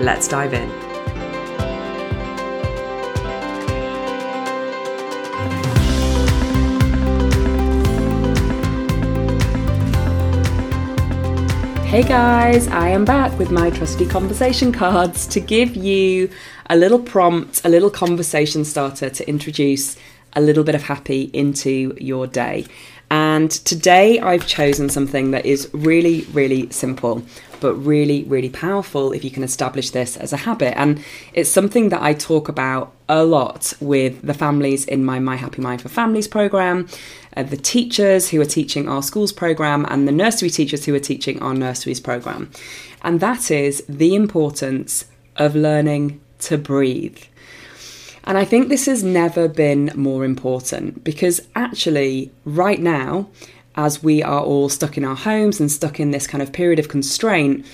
Let's dive in. Hey guys, I am back with my trusty conversation cards to give you a little prompt, a little conversation starter to introduce a little bit of happy into your day. And today I've chosen something that is really, really simple, but really, really powerful if you can establish this as a habit. And it's something that I talk about a lot with the families in my My Happy Mind for Families program, uh, the teachers who are teaching our schools program, and the nursery teachers who are teaching our nurseries program. And that is the importance of learning to breathe. And I think this has never been more important because actually, right now, as we are all stuck in our homes and stuck in this kind of period of constraint,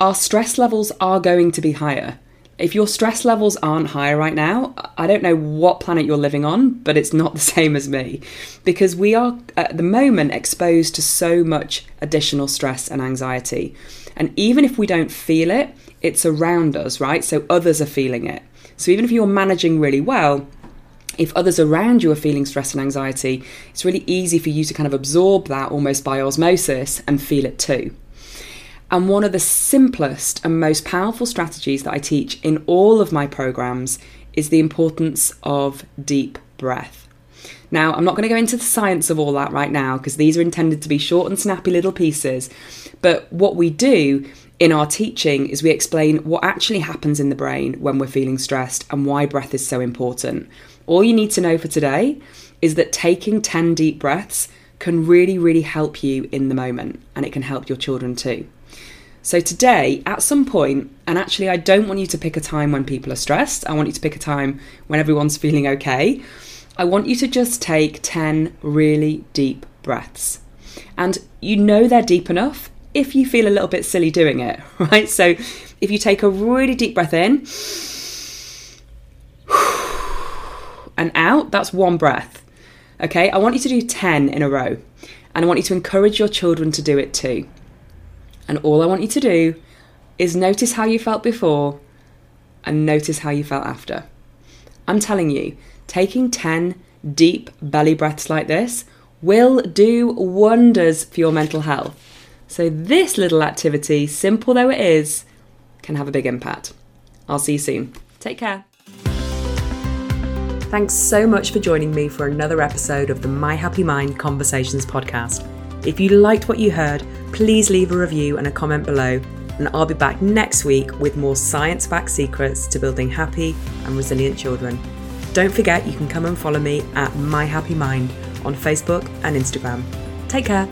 our stress levels are going to be higher. If your stress levels aren't higher right now, I don't know what planet you're living on, but it's not the same as me. Because we are at the moment exposed to so much additional stress and anxiety. And even if we don't feel it, it's around us, right? So others are feeling it. So even if you're managing really well, if others around you are feeling stress and anxiety, it's really easy for you to kind of absorb that almost by osmosis and feel it too. And one of the simplest and most powerful strategies that I teach in all of my programs is the importance of deep breath. Now, I'm not going to go into the science of all that right now because these are intended to be short and snappy little pieces. But what we do in our teaching is we explain what actually happens in the brain when we're feeling stressed and why breath is so important. All you need to know for today is that taking 10 deep breaths can really, really help you in the moment and it can help your children too. So, today, at some point, and actually, I don't want you to pick a time when people are stressed, I want you to pick a time when everyone's feeling okay. I want you to just take 10 really deep breaths. And you know they're deep enough if you feel a little bit silly doing it, right? So if you take a really deep breath in and out, that's one breath. Okay, I want you to do 10 in a row and I want you to encourage your children to do it too. And all I want you to do is notice how you felt before and notice how you felt after. I'm telling you, taking 10 deep belly breaths like this will do wonders for your mental health. So, this little activity, simple though it is, can have a big impact. I'll see you soon. Take care. Thanks so much for joining me for another episode of the My Happy Mind Conversations podcast. If you liked what you heard, please leave a review and a comment below, and I'll be back next week with more science backed secrets to building happy and resilient children. Don't forget you can come and follow me at My Happy Mind on Facebook and Instagram. Take care.